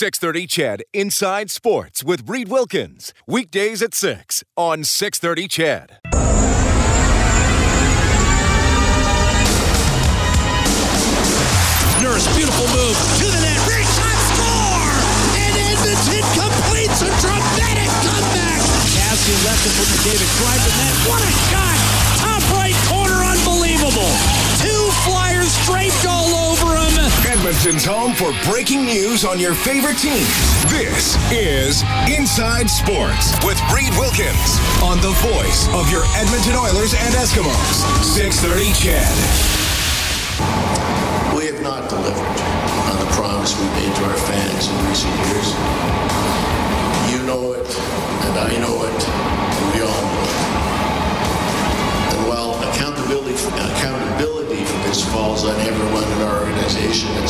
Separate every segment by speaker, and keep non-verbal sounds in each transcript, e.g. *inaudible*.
Speaker 1: Six thirty, Ched Inside Sports with Reed Wilkins weekdays at six on Six Thirty, Ched.
Speaker 2: Nurse, beautiful move to the net. Big shot, score! And Edmonton completes a dramatic comeback. Kassian left it for McDavid. Drive the net. What a shot! Top right corner, unbelievable. Two flyers draped all over.
Speaker 1: Edmonton's home for breaking news on your favorite teams. This is Inside Sports with Reed Wilkins on the voice of your Edmonton Oilers and Eskimos. 630 Ched.
Speaker 3: We have not delivered on the promise we made to our fans in recent years. You know it, and I know it, and we all know it.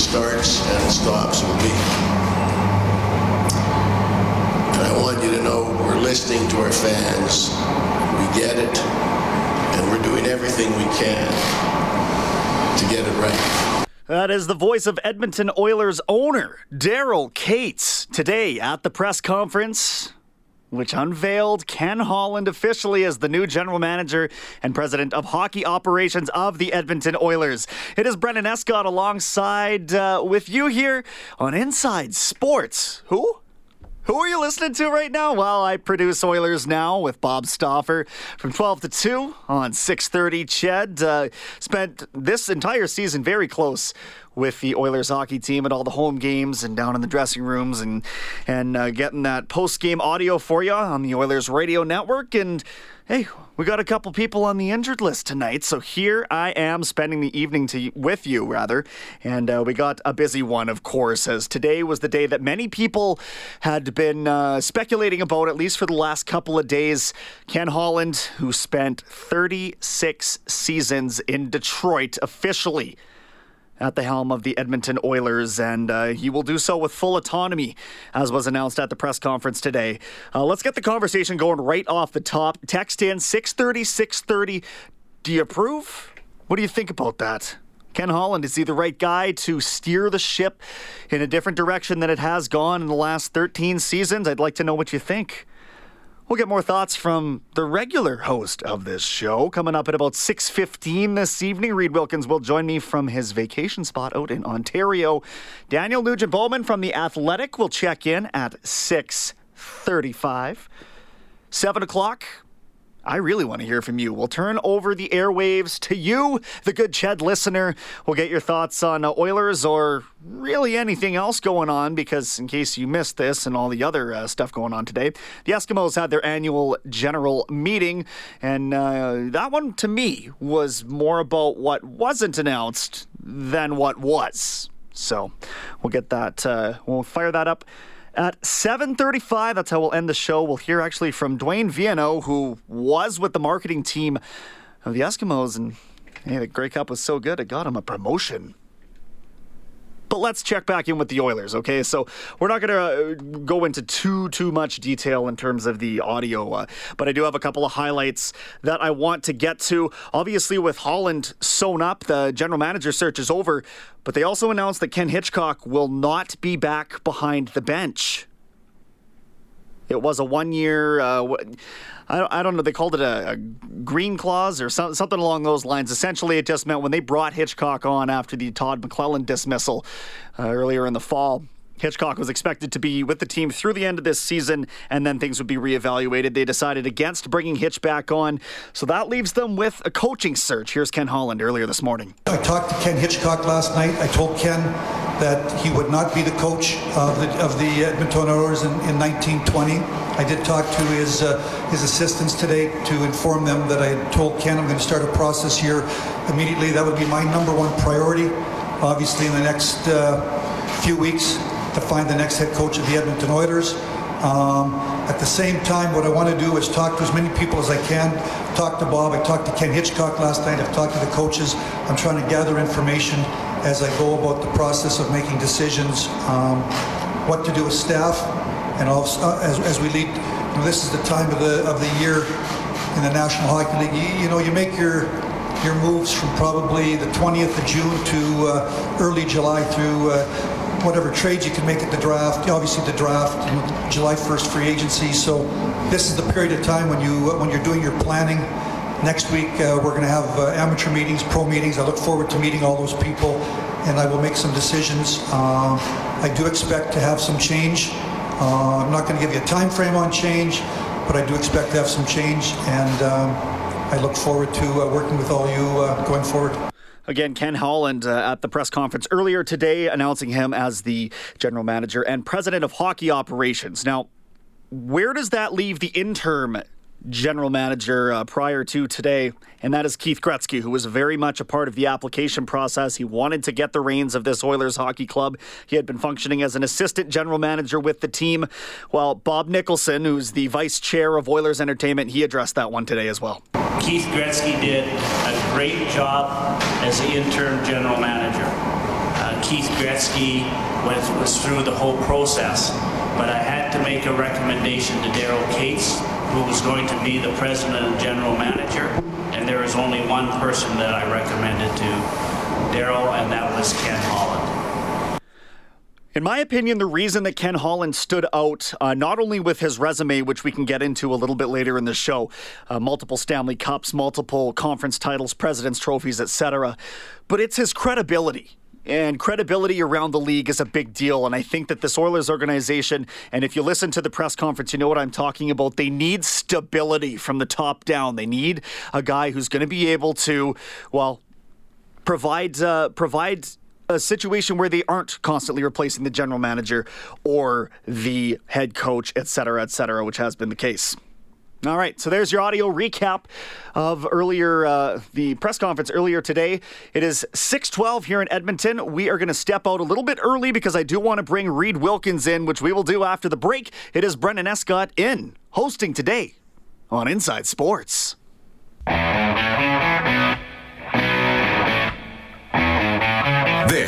Speaker 3: Starts and stops with me. And I want you to know we're listening to our fans. We get it, and we're doing everything we can to get it right.
Speaker 4: That is the voice of Edmonton Oilers owner, Daryl Katz, today at the press conference, which unveiled Ken Holland officially as the new general manager and president of hockey operations of the Edmonton Oilers. It is Brendan Escott alongside uh, with you here on Inside Sports. Who? Who are you listening to right now? Well, I produce Oilers Now with Bob Stauffer from 12 to 2 on 630 Ched. Uh, spent this entire season very close with the Oilers hockey team at all the home games and down in the dressing rooms and and uh, getting that post-game audio for you on the Oilers radio network and hey, we got a couple people on the injured list tonight, so here I am spending the evening to, with you, rather. And uh, we got a busy one, of course, as today was the day that many people had been uh, speculating about, at least for the last couple of days. Ken Holland, who spent 36 seasons in Detroit officially at the helm of the Edmonton Oilers, and uh, he will do so with full autonomy, as was announced at the press conference today. Uh, let's get the conversation going right off the top. Text in 630 630. Do you approve? What do you think about that? Ken Holland, is he the right guy to steer the ship in a different direction than it has gone in the last 13 seasons? I'd like to know what you think. We'll get more thoughts from the regular host of this show coming up at about 6:15 this evening. Reed Wilkins will join me from his vacation spot out in Ontario. Daniel Nugent Bowman from the Athletic will check in at 6:35. Seven o'clock. I really want to hear from you. We'll turn over the airwaves to you, the good Ched listener. We'll get your thoughts on uh, Oilers or really anything else going on, because in case you missed this and all the other uh, stuff going on today, the Eskimos had their annual general meeting, and uh, that one to me was more about what wasn't announced than what was. So we'll get that, uh, we'll fire that up at 7.35, that's how we'll end the show. We'll hear actually from Dwayne Viano, who was with the marketing team of the Eskimos. And hey, the Grey Cup was so good, it got him a promotion. But let's check back in with the Oilers, okay? So we're not going to uh, go into too too much detail in terms of the audio, uh, but I do have a couple of highlights that I want to get to. Obviously, with Holland sewn up, the general manager search is over, but they also announced that Ken Hitchcock will not be back behind the bench. It was a one year. Uh, I don't, know. They called it a, a green clause or some, something along those lines. Essentially, it just meant when they brought Hitchcock on after the Todd McLellan dismissal uh, earlier in the fall. Hitchcock was expected to be with the team through the end of this season, and then things would be reevaluated. They decided against bringing Hitch back on, so that leaves them with a coaching search. Here's Ken Holland earlier this morning.
Speaker 5: I talked to Ken Hitchcock last night. I told Ken that he would not be the coach of the, of the Edmonton Oilers in, in 1920. I did talk to his uh, his assistants today to inform them that I told Ken I'm going to start a process here immediately. That would be my number one priority. Obviously, in the next uh, few weeks, to find the next head coach of the Edmonton Oilers. Um, at the same time, what I want to do is talk to as many people as I can. Talk to Bob. I talked to Ken Hitchcock last night. I've talked to the coaches. I'm trying to gather information as I go about the process of making decisions, um, what to do with staff, and also uh, as, as we lead. You know, this is the time of the of the year in the National Hockey League. You, you know, you make your your moves from probably the 20th of June to uh, early July through uh, whatever trades you can make at the draft. Obviously, the draft, July 1st free agency. So this is the period of time when you when you're doing your planning. Next week uh, we're going to have uh, amateur meetings, pro meetings. I look forward to meeting all those people, and I will make some decisions. Uh, I do expect to have some change. Uh, I'm not going to give you a time frame on change, but I do expect to have some change, and um, I look forward to uh, working with all you uh, going forward.
Speaker 4: Again, Ken Holland uh, at the press conference earlier today announcing him as the general manager and president of hockey operations. Now, where does that leave the interim general manager uh, prior to today, and that is Keith Gretzky, who was very much a part of the application process. He wanted to get the reins of this Oilers hockey club. He had been functioning as an assistant general manager with the team, while Bob Nicholson, who's the vice chair of Oilers Entertainment, he addressed that one today as well.
Speaker 6: Keith Gretzky did a great job as the interim general manager. Uh, Keith Gretzky was through the whole process, but I had to make a recommendation to Daryl Katz, who was going to be the president and general manager, and there was only one person that I recommended to Daryl, and that was Ken Holland.
Speaker 4: In my opinion, the reason that Ken Holland stood out, uh, not only with his resume, which we can get into a little bit later in the show, uh, multiple Stanley Cups, multiple conference titles, president's trophies, etc., but it's his credibility. And credibility around the league is a big deal. And I think that this Oilers organization, and if you listen to the press conference, you know what I'm talking about. They need stability from the top down. They need a guy who's going to be able to, well, provide uh, provide a situation where they aren't constantly replacing the general manager or the head coach, et cetera, et cetera, which has been the case. All right, so there's your audio recap of earlier uh, the press conference earlier today. It is 6:12 here in Edmonton. We are going to step out a little bit early because I do want to bring Reed Wilkins in, which we will do after the break. It is Brendan Escott in hosting today on Inside Sports.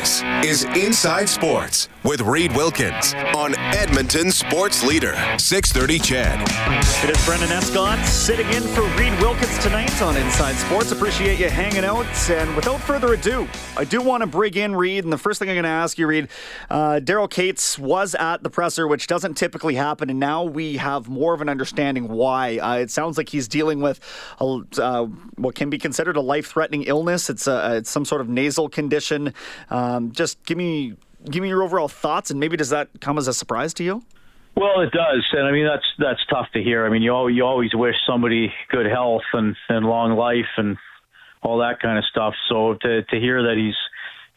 Speaker 1: This is Inside Sports with Reed Wilkins on Edmonton Sports Leader 630 Ched.
Speaker 4: It is Brendan Escott sitting in for Reed Wilkins tonight on Inside Sports. Appreciate you hanging out. And without further ado, I do want to bring in Reed. And the first thing I'm going to ask you, Reed, uh, Daryl Katz was at the presser, which doesn't typically happen. And now we have more of an understanding why. Uh, it sounds like he's dealing with a, uh, what can be considered a life threatening illness. It's, a, it's some sort of nasal condition. Um, just give me give me your overall thoughts, and maybe does that come as a surprise to you?
Speaker 7: Well, it does, and I mean that's that's tough to hear. I mean, you you always wish somebody good health and and long life and all that kind of stuff. So to to hear that he's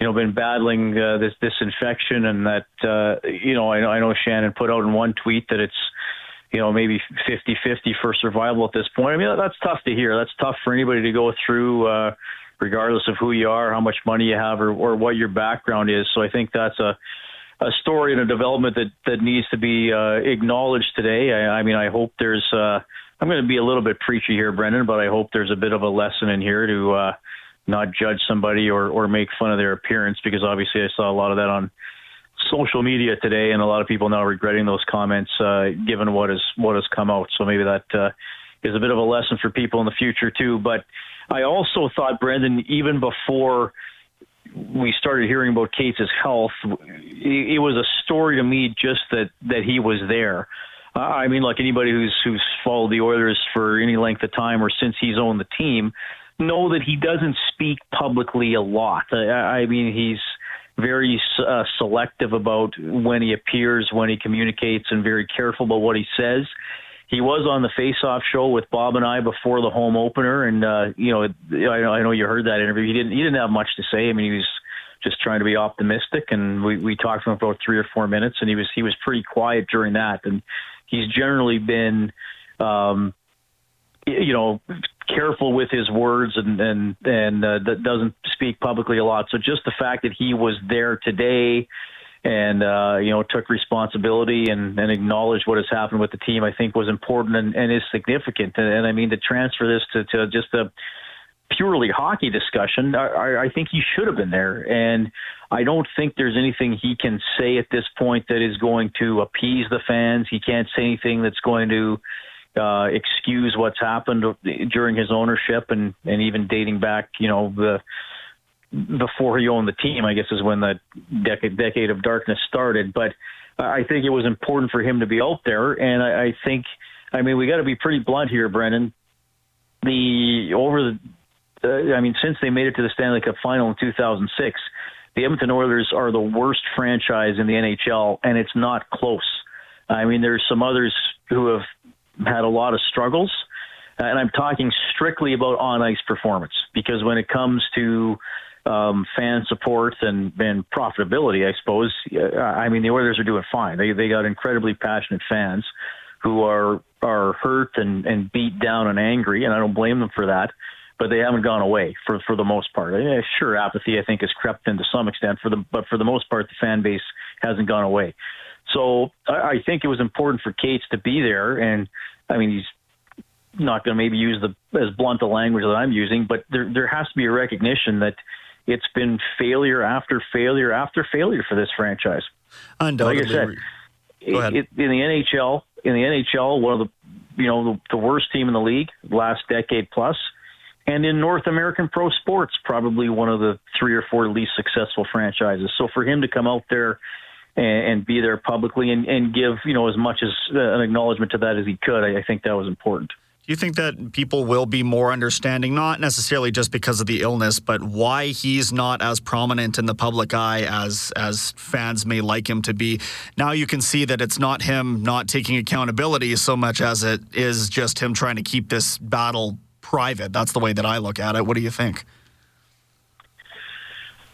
Speaker 7: you know been battling uh, this this infection and that uh, you know I know I know Shannon put out in one tweet that it's you know maybe 50-50 for survival at this point. I mean that's tough to hear. That's tough for anybody to go through. Uh, regardless of who you are, how much money you have, or, or what your background is. So I think that's a a story and a development that that needs to be uh, acknowledged today. I, I mean, I hope there's. Uh, I'm going to be a little bit preachy here, Brendan, but I hope there's a bit of a lesson in here to uh, not judge somebody or or make fun of their appearance because obviously I saw a lot of that on social media today, and a lot of people now regretting those comments uh, given what is what has come out. So maybe that uh, is a bit of a lesson for people in the future too. But I also thought, Brendan, even before we started hearing about Katz's health, it was a story to me just that that he was there. I mean, like anybody who's who's followed the Oilers for any length of time or since he's owned the team, know that he doesn't speak publicly a lot. I, I mean, he's very uh, selective about when he appears, when he communicates, and very careful about what he says he was on the face-off show with Bob and I before the home opener, and uh, you know, I, I know you heard that interview. He didn't he didn't have much to say. I mean, he was just trying to be optimistic, and we we talked to him for about three or four minutes, and he was he was pretty quiet during that, and he's generally been. Um, you know, careful with his words and and and uh, that doesn't speak publicly a lot. So just the fact that he was there today and uh, you know took responsibility and, and acknowledged what has happened with the team. I think was important and, and is significant. And, and I mean to transfer this to, to just a purely hockey discussion, I, I think he should have been there. And I don't think there's anything he can say at this point that is going to appease the fans. He can't say anything that's going to uh, excuse what's happened during his ownership and, and even dating back, you know, the before he owned the team, I guess is when the decade decade of darkness started. But I think it was important for him to be out there, and I, I think, I mean, we got to be pretty blunt here, Brendan. The over the uh, I mean, since they made it to the Stanley Cup final in 2006, the Edmonton Oilers are the worst franchise in the NHL, and it's not close. I mean, there's some others who have had a lot of struggles, and I'm talking strictly about on ice performance because when it comes to um, fan support and, and profitability, I suppose, I mean, the Oilers are doing fine. They they got incredibly passionate fans who are are hurt and, and beat down and angry, and I don't blame them for that but they haven't gone away for for the most part. Yeah, sure, apathy I think has crept in to some extent for the but for the most part the fan base hasn't gone away. So I, I think it was important for Katz to be there, and I mean he's not going to maybe use the as blunt a language that I'm using, but there there has to be a recognition that it's been failure after failure after failure for this franchise.
Speaker 4: Undoubtedly.
Speaker 7: Like I said, it, in the NHL, in the NHL, one of the you know the, the worst team in the league last decade plus and in North American pro sports, probably one of the three or four least successful franchises. So for him to come out there and, and be there publicly and, and, give you know as much as uh, an acknowledgement to that as he could, I, I think that was important.
Speaker 4: Do you think that people will be more understanding, not necessarily just because of the illness, but why he's not as prominent in the public eye as as fans may like him to be? Now you can see that it's not him not taking accountability so much as it is just him trying to keep this battle private. That's the way that I look at it. What do you think?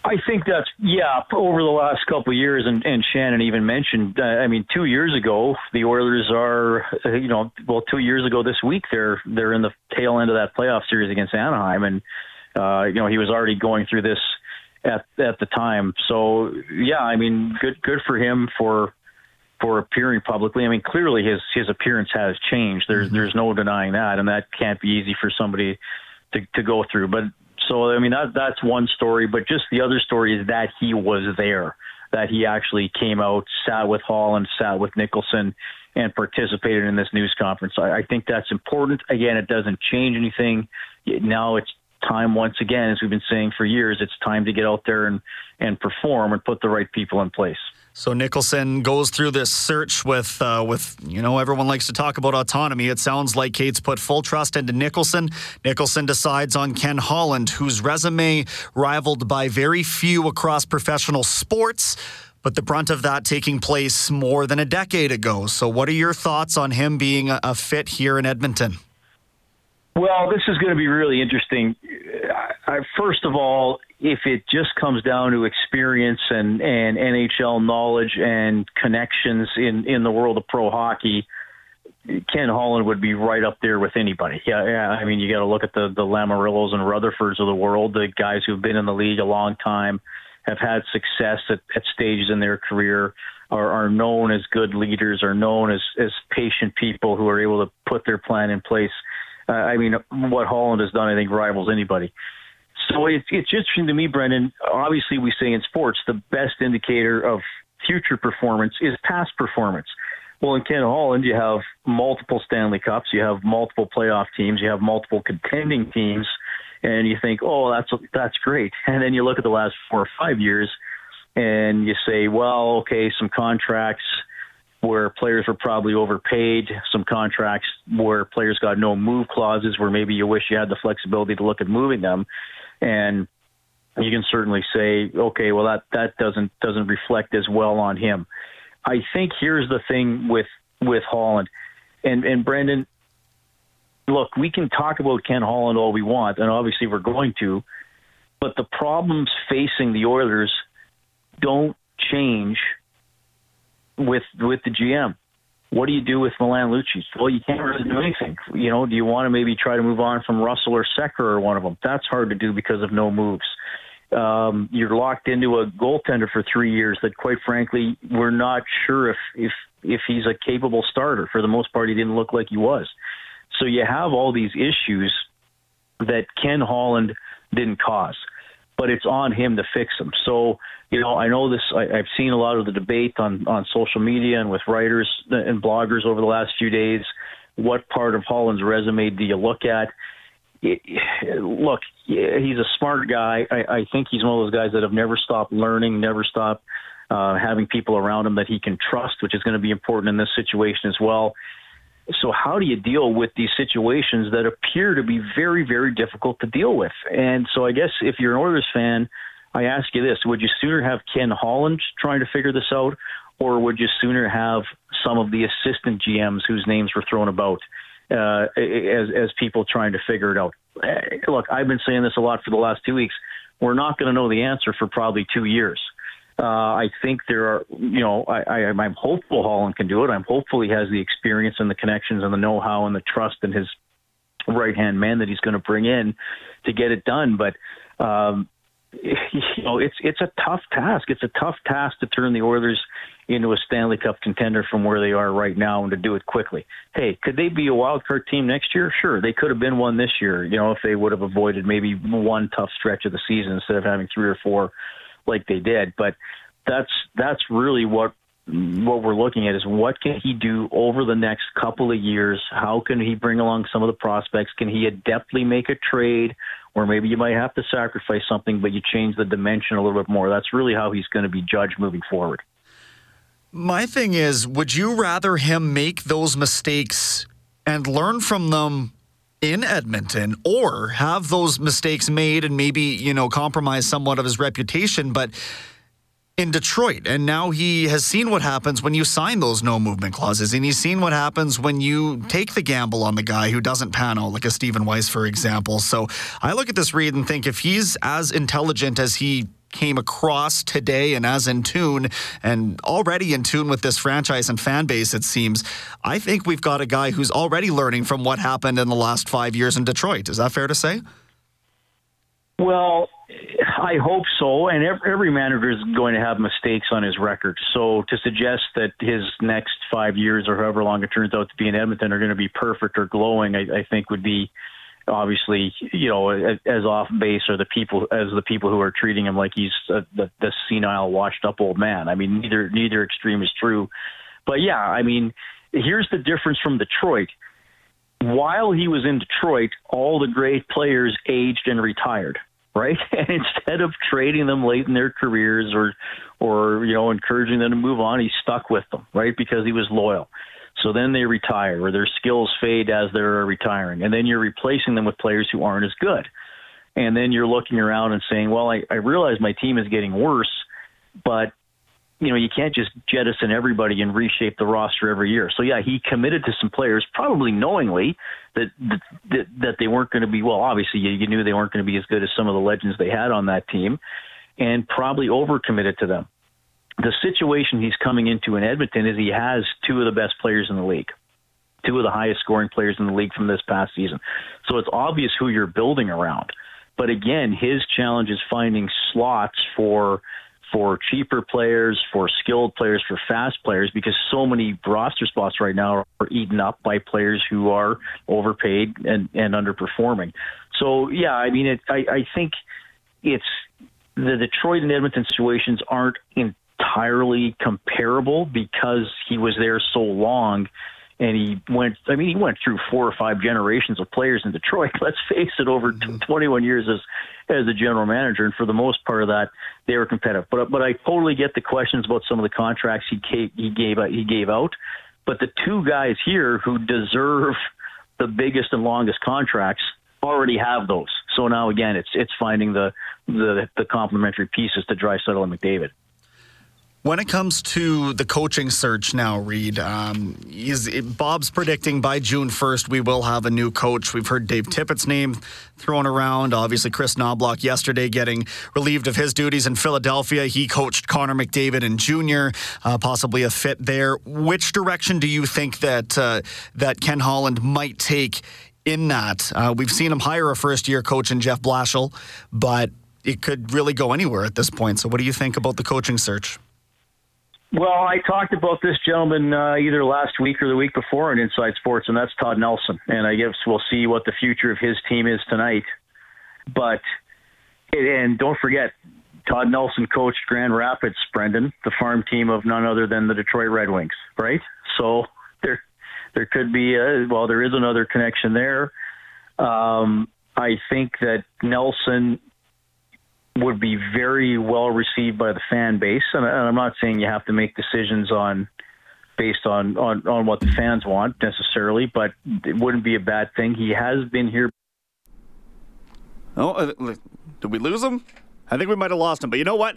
Speaker 7: I think that's yeah. Over the last couple of years, and, and Shannon even mentioned. Uh, I mean, two years ago, the Oilers are, uh, you know, well, two years ago this week, they're they're in the tail end of that playoff series against Anaheim, and uh, you know he was already going through this at at the time. So yeah, I mean, good good for him for for appearing publicly. I mean, clearly his his appearance has changed. There's mm-hmm. there's no denying that, and that can't be easy for somebody to to go through. But so I mean that that's one story. But just the other story is that he was there, that he actually came out, sat with Holland, sat with Nicholson, and participated in this news conference. I, I think that's important. Again, it doesn't change anything. Now it's time once again, as we've been saying for years, it's time to get out there and and perform and put the right people in place.
Speaker 4: So Nicholson goes through this search with, uh, with you know, everyone likes to talk about autonomy. It sounds like Katz put full trust into Nicholson. Nicholson decides on Ken Holland, whose resume rivaled by very few across professional sports. But the brunt of that taking place more than a decade ago. So, what are your thoughts on him being a, a fit here in Edmonton?
Speaker 7: Well, this is going to be really interesting. I, first of all, if it just comes down to experience and, and NHL knowledge and connections in, in the world of pro hockey, Ken Holland would be right up there with anybody. Yeah, yeah. I mean, you got to look at the the Lamoriellos and Rutherfords of the world, the guys who've been in the league a long time, have had success at, at stages in their career, are, are known as good leaders, are known as as patient people who are able to put their plan in place uh, I mean, what Holland has done, I think, rivals anybody. So it's, it's interesting to me, Brendan. Obviously, we say in sports the best indicator of future performance is past performance. Well, in Ken Holland, you have multiple Stanley Cups, you have multiple playoff teams, you have multiple contending teams, and you think, oh, that's that's great. And then you look at the last four or five years, and you say, well, okay, some contracts where players were probably overpaid, some contracts where players got no move clauses, where maybe you wish you had the flexibility to look at moving them, and you can certainly say, okay, well that that doesn't doesn't reflect as well on him. I think here's the thing with with Holland, and and Brendan. Look, we can talk about Ken Holland all we want, and obviously we're going to, but the problems facing the Oilers don't change with with the GM. What do you do with Milan Lucic? Well, you can't really do anything. You know, do you want to maybe try to move on from Russell or Sekera or one of them? That's hard to do because of no moves. Um, you're locked into a goaltender for three years that, quite frankly, we're not sure if if if he's a capable starter. For the most part, he didn't look like he was. So you have all these issues that Ken Holland didn't cause, but it's on him to fix them. So you know, I know this. I, I've seen a lot of the debate on on social media and with writers and bloggers over the last few days. What part of Holland's resume do you look at? look, he's a smart guy. I, I think he's one of those guys that have never stopped learning, never stopped uh, having people around him that he can trust, which is going to be important in this situation as well. So, how do you deal with these situations that appear to be very, very difficult to deal with? And so, I guess if you're an Oilers fan, I ask you this: Would you sooner have Ken Holland trying to figure this out, or would you sooner have some of the assistant GMs whose names were thrown about? uh, as as people trying to figure it out. Look, I've been saying this a lot for the last two weeks. We're not going to know the answer for probably two years. Uh, I think there are, you know, I, I, I'm hopeful Holland can do it. I'm hopeful he has the experience and the connections and the know-how and the trust in his right-hand man that he's going to bring in to get it done. But um, *laughs* you know, it's it's a tough task. It's a tough task to turn the Oilers into a Stanley Cup contender from where they are right now and to do it quickly. Hey, could they be a wild card team next year? Sure, they could have been one this year. You know, if they would have avoided maybe one tough stretch of the season instead of having three or four like they did. But that's that's really what what we're looking at is what can he do over the next couple of years? How can he bring along some of the prospects? Can he adeptly make a trade? Or maybe you might have to sacrifice something, but you change the dimension a little bit more. That's really how he's going to be judged moving forward.
Speaker 4: My thing is, would you rather him make those mistakes and learn from them in Edmonton or have those mistakes made and maybe, you know, compromise somewhat of his reputation, but in Detroit. And now he has seen what happens when you sign those no movement clauses. And he's seen what happens when you take the gamble on the guy who doesn't pan out, like a Stephen Weiss, for example. So I look at this read and think if he's as intelligent as he came across today and as in tune and already in tune with this franchise and fan base, it seems. I think we've got a guy who's already learning from what happened in the last five years in Detroit. Is that fair to say?
Speaker 7: Well, I hope so. And every manager is going to have mistakes on his record. So to suggest that his next five years or however long it turns out to be in Edmonton are going to be perfect or glowing, I, I think would be obviously, you know, as off base or the people as the people who are treating him like he's a, the, the senile, washed up old man. I mean, neither neither extreme is true. But yeah, I mean, here's the difference from Detroit. While he was in Detroit, all the great players aged and retired right? *laughs* And instead of trading them late in their careers or, or you know, encouraging them to move on, he stuck with them, right? Because he was loyal. So then they retire, or their skills fade as they're retiring, and then you're replacing them with players who aren't as good. And then you're looking around and saying, "Well, I, I realize my team is getting worse, but you know, you can't just jettison everybody and reshape the roster every year. So yeah, he committed to some players, probably knowingly that that, that they weren't going to be. Well, obviously you, you knew they weren't going to be as good as some of the legends they had on that team, and probably overcommitted to them. The situation he's coming into in Edmonton is he has two of the best players in the league, two of the highest scoring players in the league from this past season. So it's obvious who you're building around. But again, his challenge is finding slots for for cheaper players, for skilled players, for fast players, because so many roster spots right now are eaten up by players who are overpaid and, and underperforming. So, yeah, I mean, it, I, I think it's the Detroit and Edmonton situations aren't entirely comparable because he was there so long and he went I mean he went through four or five generations of players in Detroit. *laughs* Let's face it over mm-hmm. 21 years as as a general manager. And for the most part of that they were competitive. But but I totally get the questions about some of the contracts he gave, he gave he gave out. But the two guys here who deserve the biggest and longest contracts already have those. So now again it's it's finding the the the complementary pieces to Draisaitl and McDavid
Speaker 4: when it comes to the coaching search now, Reed, um, Bob's predicting by June 1st we will have a new coach. We've heard Dave Tippett's name thrown around. Obviously, Kris Knoblauch yesterday getting relieved of his duties in Philadelphia. He coached Connor McDavid and Jr., uh, possibly a fit there. Which direction do you think that uh, that Ken Holland might take in that? Uh, we've seen him hire a first year coach in Jeff Blashill, but it could really go anywhere at this point. So, what do you think about the coaching search?
Speaker 7: Well, I talked about this gentleman uh, either last week or the week before on Inside Sports, and that's Todd Nelson. And I guess we'll see what the future of his team is tonight. But and don't forget, Todd Nelson coached Grand Rapids, Brendan, the farm team of none other than the Detroit Red Wings, right? So there, there could be a, well, there is another connection there. Um, I think that Nelson would be very well received by the fan base, and I'm not saying you have to make decisions on based on on on what the fans want necessarily, but it wouldn't be a bad thing. He has been here.
Speaker 4: Oh, uh, did we lose him? I think we might have lost him, but you know what?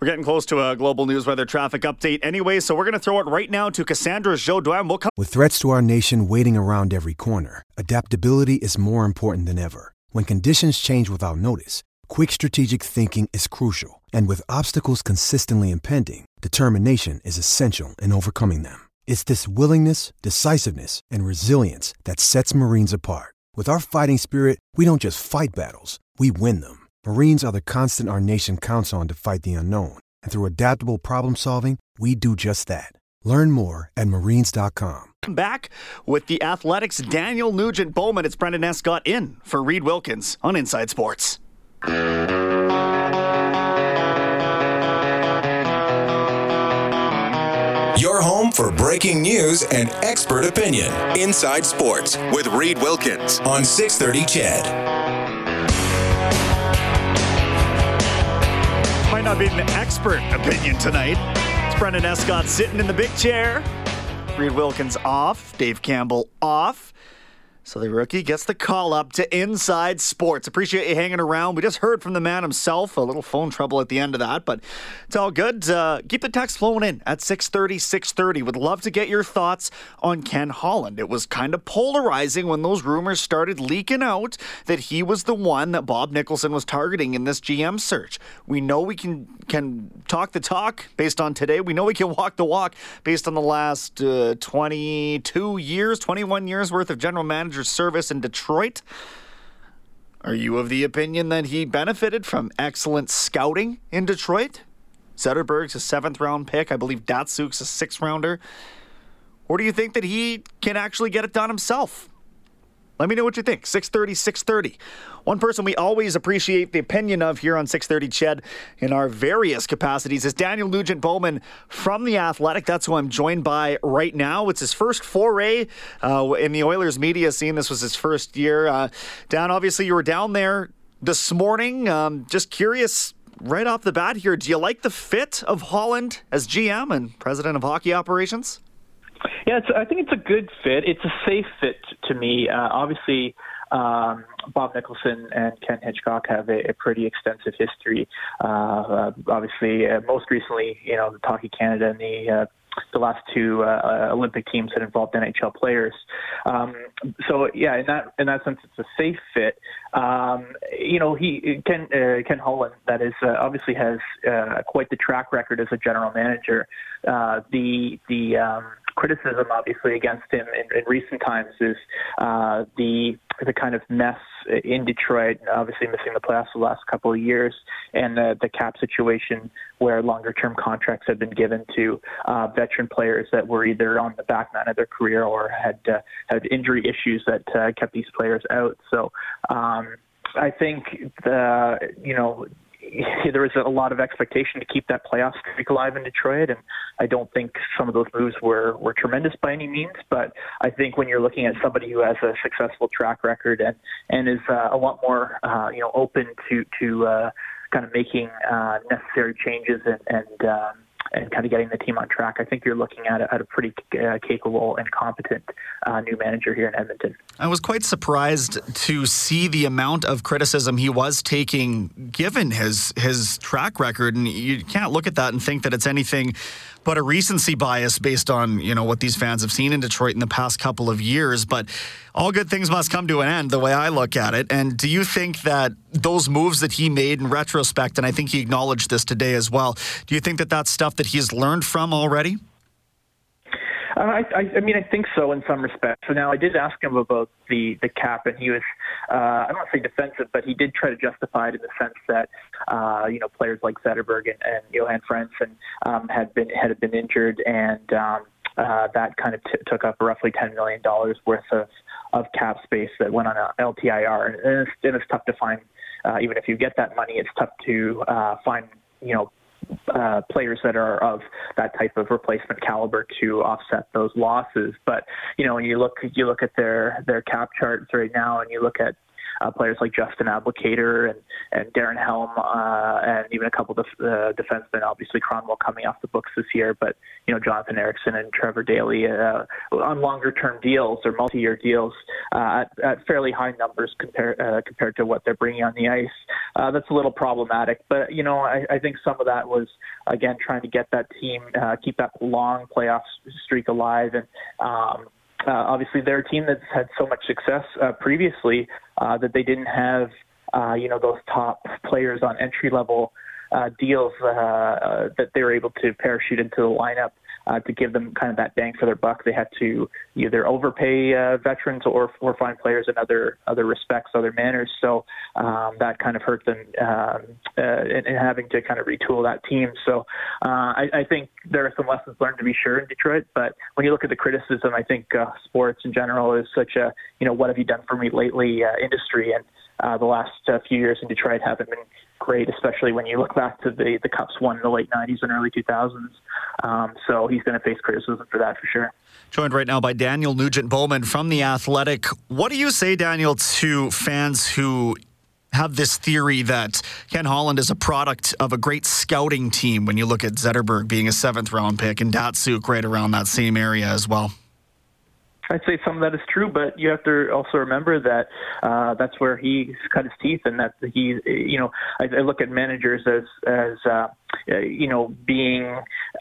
Speaker 4: We're getting close to a global news weather traffic update anyway, so we're going to throw it right now to Cassandra Jodoin. We'll come-
Speaker 8: With threats to our nation waiting around every corner, adaptability is more important than ever. When conditions change without notice, quick strategic thinking is crucial. And with obstacles consistently impending, determination is essential in overcoming them. It's this willingness, decisiveness, and resilience that sets Marines apart. With our fighting spirit, we don't just fight battles, we win them. Marines are the constant our nation counts on to fight the unknown. And through adaptable problem solving, we do just that. Learn more at marines.com.
Speaker 4: Back with the Athletics' Daniel Nugent Bowman. It's Brendan Escott in for Reed Wilkins on Inside Sports.
Speaker 1: Your home for breaking news and expert opinion. Inside Sports with Reed Wilkins on 630 Ched.
Speaker 4: Might not be an expert opinion tonight. It's Brendan Escott sitting in the big chair. Reed Wilkins off. Dave Campbell off. So the rookie gets the call up to Inside Sports. Appreciate you hanging around. We just heard from the man himself. A little phone trouble at the end of that, but it's all good. Uh, keep the text flowing in at 630, 630. Would love to get your thoughts on Ken Holland. It was kind of polarizing when those rumors started leaking out that he was the one that Bob Nicholson was targeting in this GM search. We know we can can talk the talk based on today. We know we can walk the walk based on the last uh, 22 years, 21 years worth of general manager service in Detroit. Are you of the opinion that he benefited from excellent scouting in Detroit? Zetterberg's a seventh round pick. I believe Datsyuk's a sixth rounder. Or do you think that he can actually get it done himself? Let me know what you think. 630, 630. One person we always appreciate the opinion of here on 630 Ched in our various capacities is Daniel Nugent Bowman from The Athletic. That's who I'm joined by right now. It's his first foray uh, in the Oilers media scene. This was his first year. Uh, Dan, obviously, you were down there this morning. Um, just curious, right off the bat here, do you like the fit of Holland as GM and president of hockey operations?
Speaker 9: Yeah, I think it's a good fit. It's a safe fit to me. Uh, obviously, um, Bob Nicholson and Ken Hitchcock have a, a pretty extensive history. Uh, uh, obviously, uh, most recently, you know, the Hockey Canada and the uh, the last two uh, Olympic teams that involved NHL players. Um, so yeah, in that in that sense, it's a safe fit. Um, you know, he Ken uh, Ken Holland that is uh, obviously has uh, quite the track record as a general manager. Uh, the the um, criticism, obviously, against him in, in recent times is uh, the the kind of mess in Detroit, obviously missing the playoffs the last couple of years, and the, the cap situation where longer term contracts have been given to uh, veteran players that were either on the back nine of their career or had uh, had injury issues that uh, kept these players out. So. Um, I think the you know *laughs* there was a lot of expectation to keep that playoff streak alive in Detroit, and I don't think some of those moves were were tremendous by any means. But I think when you're looking at somebody who has a successful track record and and is uh, a lot more uh, you know open to to uh, kind of making uh, necessary changes and and um, and kind of getting the team on track. I think you're looking at a, at a pretty uh, capable and competent uh, new manager here in Edmonton.
Speaker 4: I was quite surprised to see the amount of criticism he was taking, given his his track record, and you can't look at that and think that it's anything but a recency bias based on you know what these fans have seen in Detroit in the past couple of years. But all good things must come to an end, the way I look at it. And do you think that those moves that he made in retrospect, and I think he acknowledged this today as well, do you think that that's stuff that he's learned from already?
Speaker 9: I, I, I mean, I think so in some respects. So now I did ask him about the the cap, and he was uh, I don't want to say defensive, but he did try to justify it in the sense that uh, you know players like Zetterberg and, and Johan Franzen um, had been had been injured, and um, uh, that kind of t- took up roughly ten million dollars worth of of cap space that went on a LTIR, and it's, and it's tough to find. Uh, even if you get that money, it's tough to uh, find you know uh, players that are of that type of replacement caliber to offset those losses. But you know, when you look you look at their their cap charts right now, and you look at uh, players like Justin Abdelkader and, and Darren Helm, uh, and even a couple of uh, defensemen. Obviously, Kronwall coming off the books this year, but you know Jonathan Ericsson and Trevor Daley uh, on longer-term deals or multi-year deals uh, at, at fairly high numbers compared uh, compared to what they're bringing on the ice. Uh, that's a little problematic, but you know I, I think some of that was again trying to get that team uh, keep that long playoff streak alive and. Um, uh, obviously, they're a team that's had so much success uh, previously uh, that they didn't have, uh, you know, those top players on entry level uh, deals uh, uh, that they were able to parachute into the lineup uh, to give them kind of that bang for their buck. They had to either overpay uh, veterans or or find players in other other respects, other manners. So um, that kind of hurt them um, uh, in, in having to kind of retool that team. So uh, I, I think there are some lessons learned to be sure in Detroit. But when you look at the criticism, I think uh, sports in general is such a you know what have you done for me lately uh, industry and. Uh, the last uh, few years in Detroit haven't been great, especially when you look back to the the Cups won in the late '90s and early 2000s. Um, so he's going to face criticism for that for sure.
Speaker 4: Joined right now by Daniel Nugent Bowman from the Athletic. What do you say, Daniel, to fans who have this theory that Ken Holland is a product of a great scouting team when you look at Zetterberg being a seventh round pick and Datsyuk right around that same area as well?
Speaker 9: I'd say some of that is true, but you have to also remember that uh, that's where he cut his teeth, and that he, you know, I, I look at managers as as uh, you know being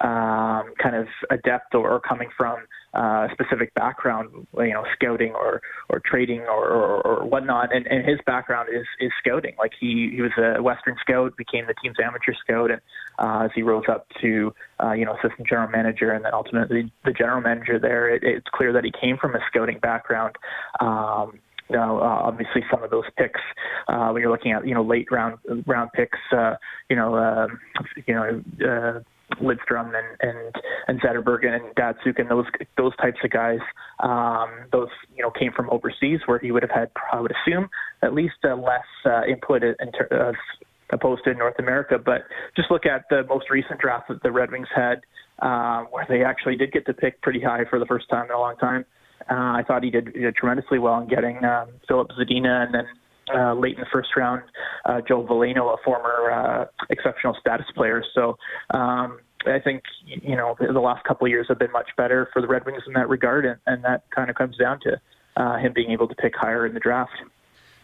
Speaker 9: um, kind of adept or, or coming from uh, specific background, you know, scouting or or trading or, or, or whatnot. And, and his background is is scouting. Like he he was a Western scout, became the team's amateur scout, and uh, as he rose up to uh, you know assistant general manager and then ultimately the general manager there, it, it's clear that he came from a scouting background. Um, know, uh, obviously some of those picks uh, when you're looking at you know late round round picks, uh, you know, uh, you know. Uh, Lidstrom and and and Zetterberg and Datsyuk and those those types of guys. Um, those you know came from overseas where he would have had, I would assume, at least uh, less uh, input in ter- uh, opposed to North America. But just look at the most recent draft that the Red Wings had, uh, where they actually did get to pick pretty high for the first time in a long time. Uh, I thought he did, he did tremendously well in getting um, Filip Zadina and then uh, late in the first round, uh, Joe Veleno, a former uh, exceptional status player. So um, I think you know the last couple of years have been much better for the Red Wings in that regard, and, and that kind of comes down to uh, him being able to pick higher in the draft.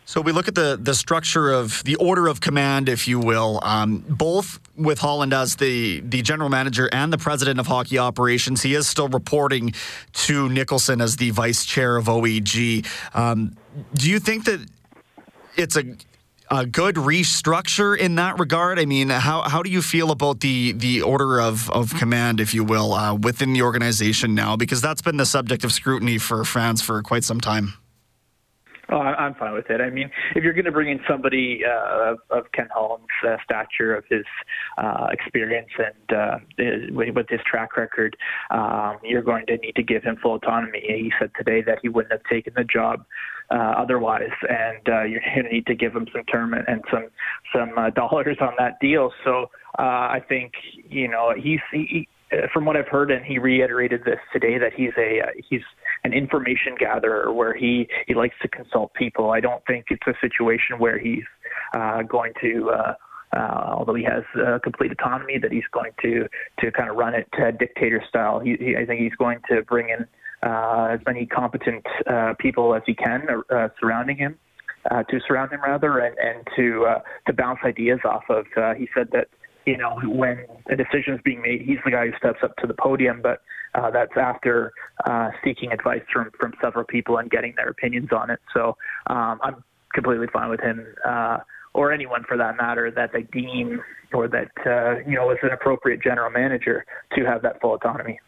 Speaker 4: So we look at the the structure of the order of command, if you will, um, both with Holland as the the general manager and the president of hockey operations. He is still reporting to Nicholson as the vice chair of OEG. Um, do you think that it's a a good restructure in that regard? I mean, how, how do you feel about the the order of, of command, if you will, uh, within the organization now? Because that's been the subject of scrutiny for fans for quite some time.
Speaker 9: Oh, I'm fine with it. I mean, if you're going to bring in somebody uh, of, of Ken Holland's uh, stature, of his uh, experience, and uh, with his track record, um, you're going to need to give him full autonomy. He said today that he wouldn't have taken the job uh, otherwise, and uh, you're going to need to give him some term and some some uh, *laughs* dollars on that deal. So uh, I think you know he's he, from what I've heard, and he reiterated this today that he's a uh, he's an information gatherer where he he likes to consult people. I don't think it's a situation where he's uh, going to. Uh, uh, although he has uh, complete autonomy, that he's going to to kind of run it uh, dictator style. He, he, I think he's going to bring in uh, as many competent uh, people as he can uh, surrounding him, uh, to surround him rather, and, and to uh, to bounce ideas off of. Uh, he said that you know when a decision is being made, he's the guy who steps up to the podium, but uh, that's after uh, seeking advice from from several people and getting their opinions on it. So um, I'm completely fine with him. Uh, or anyone for that matter that they deem or that uh, you know is an appropriate general manager to have that full autonomy.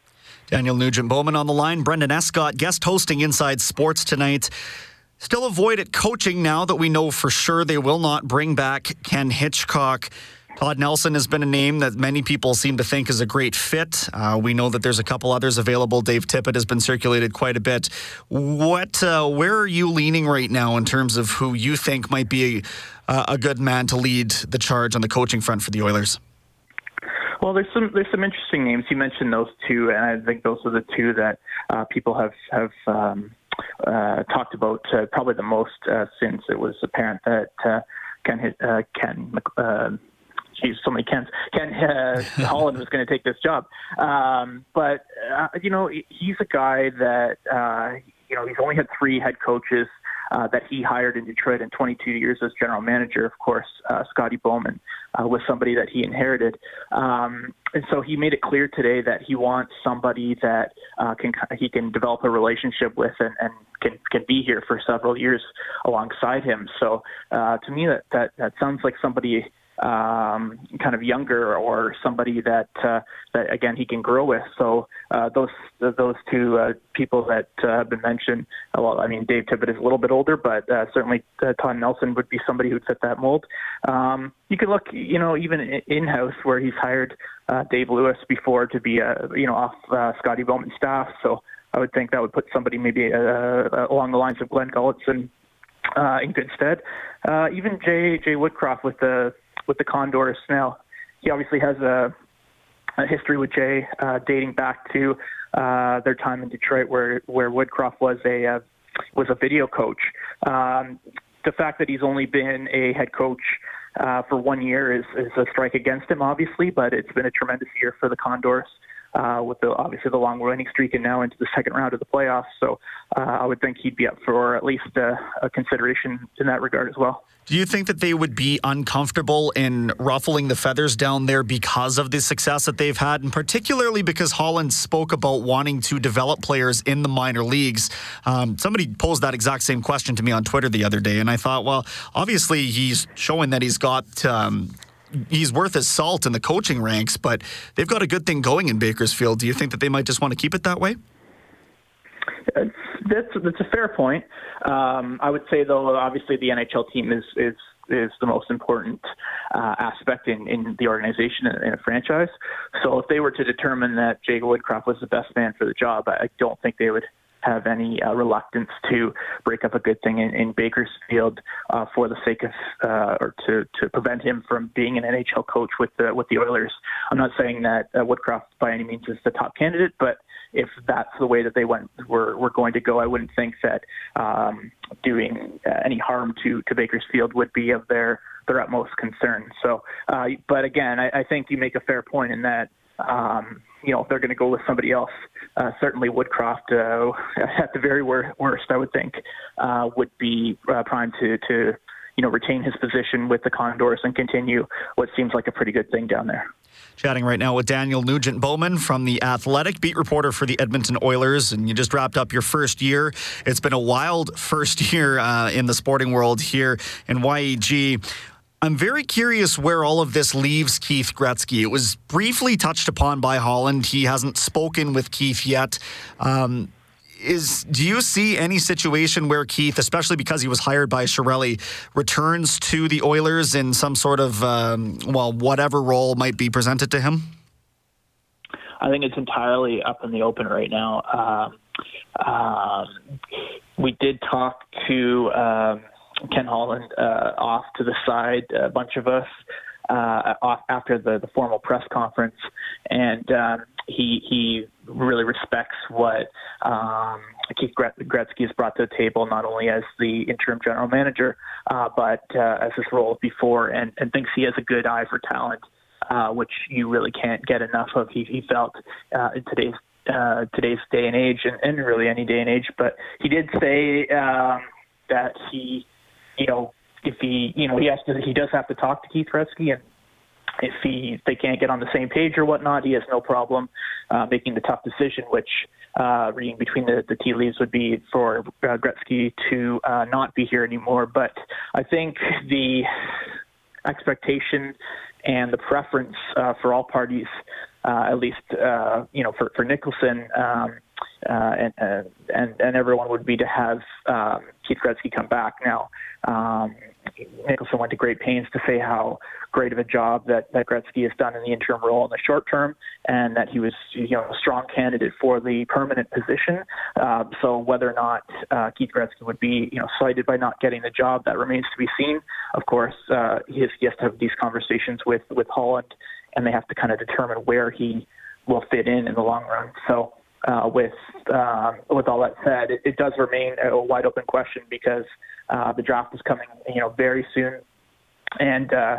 Speaker 4: Daniel Nugent Bowman on the line. Brendan Escott guest hosting Inside Sports tonight. Still avoid it coaching now that we know for sure they will not bring back Ken Hitchcock. Todd Nelson has been a name that many people seem to think is a great fit. Uh, we know that there's a couple others available. Dave Tippett has been circulated quite a bit. What, uh, where are you leaning right now in terms of who you think might be a, a good man to lead the charge on the coaching front for the Oilers?
Speaker 9: Well, there's some there's some interesting names. You mentioned those two, and I think those are the two that uh, people have have um, uh, talked about uh, probably the most uh, since it was apparent that uh, Ken uh, Ken. Geez, so many Kens. Ken *laughs* uh, Holland was going to take this job, um, but uh, you know he's a guy that uh, you know he's only had three head coaches uh, that he hired in Detroit in 22 years as general manager. Of course, uh, Scotty Bowman uh, was somebody that he inherited, um, and so he made it clear today that he wants somebody that uh, can he can develop a relationship with and, and can can be here for several years alongside him. So uh, to me, that that that sounds like somebody um, kind of younger or somebody that uh, that again he can grow with. So uh, those those two uh, people that uh, have been mentioned. Uh, well, I mean Dave Tippett is a little bit older, but uh, certainly uh, Todd Nelson would be somebody who'd fit that mold. Um, you could look, you know, even in house where he's hired uh, Dave Lewis before to be uh, you know off uh, Scotty Bowman's staff. So I would think that would put somebody maybe uh, uh, along the lines of Glenn Gulutzan uh, in good stead. Uh, even Jay Jay Woodcroft with the with the Condors. Now, he obviously has a, a history with Jay uh, dating back to uh, their time in Detroit, where where Woodcroft was a uh, was a video coach. Um, the fact that he's only been a head coach uh, for one year is, is a strike against him, obviously, but it's been a tremendous year for the Condors. Uh, with the obviously the long winning streak and now into the second round of the playoffs. So uh, I would think he'd be up for at least a, a consideration in that regard as well.
Speaker 4: Do you think that they would be uncomfortable in ruffling the feathers down there because of the success that they've had, and particularly because Holland spoke about wanting to develop players in the minor leagues? Um, somebody posed that exact same question to me on Twitter the other day, and I thought, well, obviously he's showing that he's got. Um, he's worth his salt in the coaching ranks, but they've got a good thing going in Bakersfield. Do you think that they might just want to keep it that way?
Speaker 9: that's that's a fair point. Um, I would say though, obviously the NHL team is is is the most important uh, aspect in, in the organization in a franchise. So if they were to determine that Jay Woodcroft was the best man for the job, I don't think they would have any uh, reluctance to break up a good thing in, in Bakersfield uh, for the sake of uh, or to, to prevent him from being an NHL coach with the with the Oilers. I'm not saying that uh, Woodcroft by any means is the top candidate, but if that's the way that they went were, were going to go, I wouldn't think that um, doing uh, any harm to, to Bakersfield would be of their their utmost concern. So, uh, but again, I, I think you make a fair point in that um, you know if they're going to go with somebody else, uh, certainly Woodcroft uh, *laughs* at the very wor- worst, I would think uh, would be uh, primed to to you know retain his position with the Condors and continue what seems like a pretty good thing down there.
Speaker 4: Chatting right now with Daniel Nugent Bowman from The Athletic, beat reporter for the Edmonton Oilers. And you just wrapped up your first year. It's been a wild first *laughs* year uh, in the sporting world here in YEG. I'm very curious where all of this leaves Keith Gretzky. It was briefly touched upon by Holland. He hasn't spoken with Keith yet. Um, is do you see any situation where Keith, especially because he was hired by Chiarelli, returns to the Oilers in some sort of um, well, whatever role might be presented to him?
Speaker 9: I think it's entirely up in the open right now. Um, um, we did talk to um, Ken Holland uh, off to the side, a bunch of us, uh, after the, the formal press conference, and um, he he really respects what um, Keith Gretzky has brought to the table, not only as the interim general manager, uh, but uh, as his role before, and, and thinks he has a good eye for talent, uh, which you really can't get enough of. He, he felt uh, in today's uh, today's day and age, and, and really any day and age. But he did say um, that he, you know, if he, you know, he has to, he does have to talk to Keith Gretzky and if he they can't get on the same page or whatnot, he has no problem uh, making the tough decision, which uh, reading between the, the tea leaves would be for uh, Gretzky to uh, not be here anymore. But I think the expectation and the preference uh, for all parties uh, at least uh, you know for for Nicholson. Um, uh, and, uh, and and everyone would be to have um, Keith Gretzky come back. Now, um, Nicholson went to great pains to say how great of a job that, that Gretzky has done in the interim role in the short term, and that he was you know a strong candidate for the permanent position. Uh, so whether or not uh, Keith Gretzky would be you know cited by not getting the job, that remains to be seen. Of course, uh, he, has, he has to have these conversations with with Holland, and they have to kind of determine where he will fit in in the long run. So uh, with uh, with all that said, it, it, does remain a wide open question because uh, the draft is coming, you know, very soon, and uh,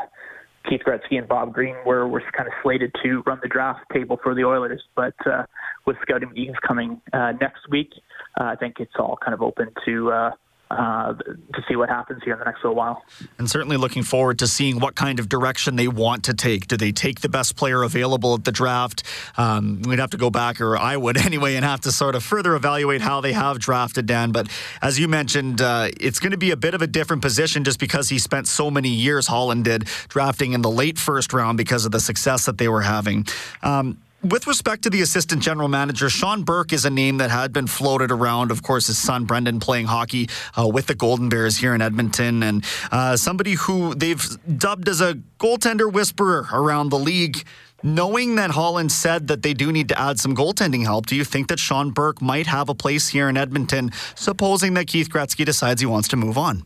Speaker 9: Keith Gretzky and Bob Green were were kind of slated to run the draft table for the Oilers, but uh, with scouting meetings coming uh, next week, I think it's all kind of open to uh, to see what happens here in the next little while.
Speaker 4: And certainly looking forward to seeing what kind of direction they want to take. Do they take the best player available at the draft? Um, we'd have to go back, or I would *laughs* anyway, and have to sort of further evaluate how they have drafted Dan. But as you mentioned, uh, it's going to be a bit of a different position just because he spent so many years, Holland did, drafting in the late first round because of the success that they were having. Um, with respect to the assistant general manager, Sean Burke is a name that had been floated around. Of course, his son Brendan playing hockey uh, with the Golden Bears here in Edmonton, and uh, somebody who they've dubbed as a goaltender whisperer around the league. Knowing that Holland said that they do need to add some goaltending help, do you think that Sean Burke might have a place here in Edmonton, supposing that Keith Gretzky decides he wants to move on?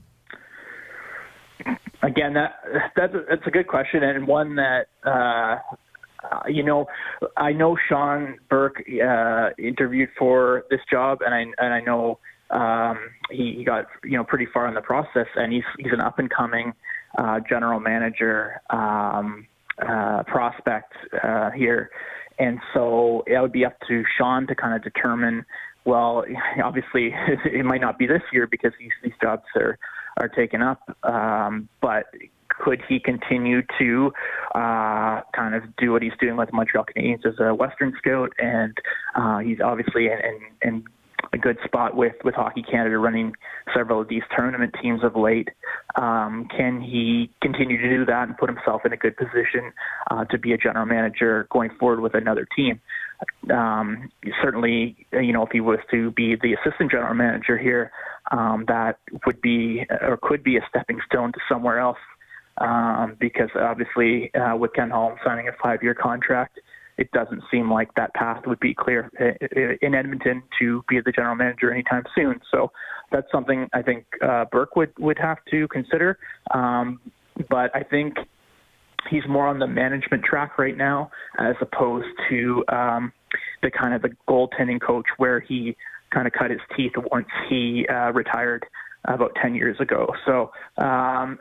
Speaker 9: Again, that that's a, that's a good question and one that uh, you know, I know Sean Burke uh, interviewed for this job, and I and I know um, he, he got you know pretty far in the process, and he's he's an up and coming uh, general manager um, uh, prospect uh, here, and so it would be up to Sean to kind of determine. Well, *laughs* obviously, *laughs* it might not be this year because these these jobs are are taken up, um, but could he continue to uh, kind of do what he's doing with Montreal Canadiens as a Western scout? And uh, he's obviously in, in, in a good spot with, with Hockey Canada running several of these tournament teams of late. Um, can he continue to do that and put himself in a good position uh, to be a general manager going forward with another team? Um, certainly, you know, if he was to be the assistant general manager here, um, that would be or could be a stepping stone to somewhere else um, because obviously uh, with Ken Holland signing a five-year contract, it doesn't seem like that path would be clear in Edmonton to be the general manager anytime soon. So that's something I think uh, Burke would would have to consider. Um, but I think he's more on the management track right now as opposed to um, the kind of the goaltending coach where he kind of cut his teeth once he uh, retired about 10 years ago. So, um,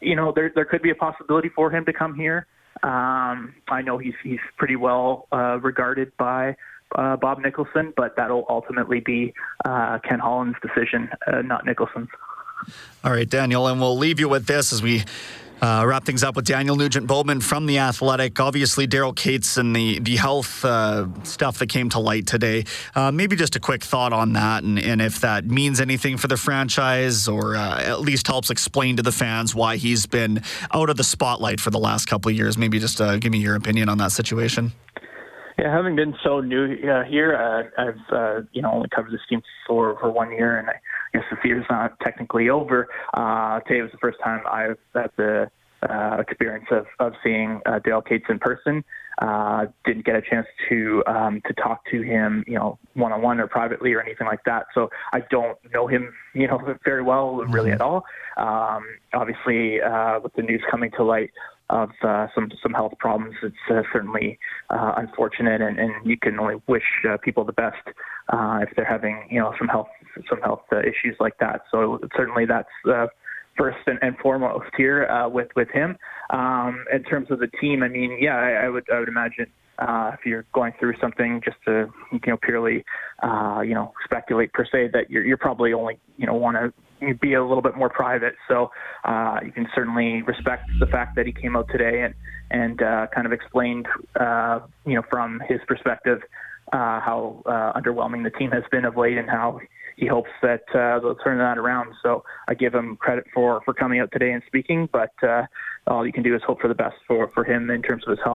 Speaker 9: you know, there, there could be a possibility for him to come here. Um, I know he's, he's pretty well uh, regarded by uh, Bob Nicholson, but that'll ultimately be uh, Ken Holland's decision, uh, not Nicholson's.
Speaker 4: All right, Daniel, and we'll leave you with this as we uh, wrap things up with Daniel Nugent Bowman from The Athletic. Obviously, Daryl Katz and the, the health uh, stuff that came to light today. Uh, maybe just a quick thought on that and, and if that means anything for the franchise or uh, at least helps explain to the fans why he's been out of the spotlight for the last couple of years. Maybe just uh, give me your opinion on that situation.
Speaker 9: Yeah, having been so new uh, here, uh, I've uh, you know only covered this team for for one year, and I guess the fear's not technically over. Uh, today was the first time I've had the uh, experience of of seeing uh, Dale Katz in person. Uh, didn't get a chance to um, to talk to him, you know, one on one or privately or anything like that. So I don't know him, you know, *laughs* very well, really at all. Um, obviously, uh, with the news coming to light of uh, some some health problems. It's uh, certainly uh, unfortunate, and, and you can only wish uh, people the best uh, if they're having you know some health some health uh, issues like that. So certainly that's uh, first and, and foremost here uh, with with him. Um, in terms of the team, I mean, yeah, I, I would I would imagine. Uh, if you're going through something just to you know purely uh, you know speculate per se that you're you're probably only you know want to be a little bit more private. So uh, you can certainly respect the fact that he came out today and and uh, kind of explained, uh, you know, from his perspective, uh, how uh, underwhelming the team has been of late and how he hopes that uh, they'll turn that around. So I give him credit for for coming out today and speaking, but all you can do is hope for the best for for him in terms of his health.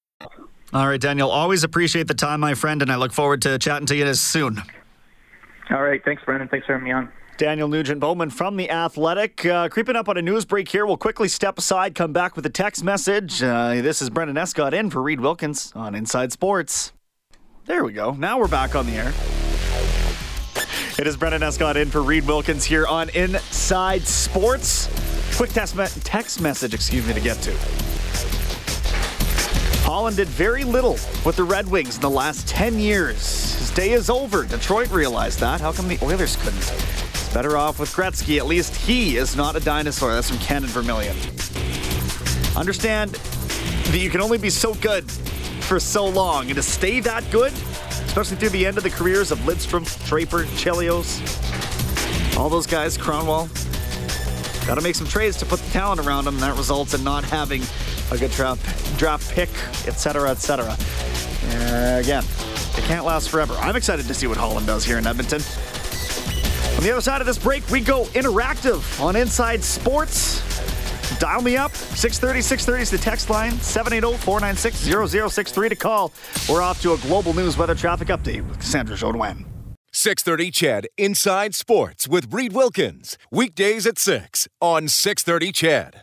Speaker 4: All right, Daniel, always appreciate the time, my friend, and I look forward to chatting to you as soon.
Speaker 9: All right. Thanks, Brendan. Thanks for having me on.
Speaker 4: Daniel Nugent Bowman from The Athletic. Uh, creeping up on a news break here. We'll quickly step aside, come back with a text message. Uh, this is Brendan Escott in for Reed Wilkins on Inside Sports. There we go. Now we're back on the air. It is Brendan Escott in for Reed Wilkins here on Inside Sports. Quick text, me- text message, excuse me, to get to. Holland did very little with the Red Wings in the last 10 years. His day is over. Detroit realized that. How come the Oilers couldn't? Better off with Gretzky. At least he is not a dinosaur. That's from and Vermilion. Understand that you can only be so good for so long, and to stay that good, especially through the end of the careers of Lidstrom, Draper, Chelios, all those guys, Kronwall, got to make some trades to put the talent around them, that results in not having a good drop, drop pick, etc., etc. Uh, again, it can't last forever. I'm excited to see what Holland does here in Edmonton. On the other side of this break, we go interactive on Inside Sports. Dial me up. 630 630 is the text line. 780 496 0063 to call. We're off to a global news weather traffic update with Cassandra Jodouin.
Speaker 1: 630 Ched Inside Sports with Reed Wilkins. Weekdays at 6 on 630 Ched.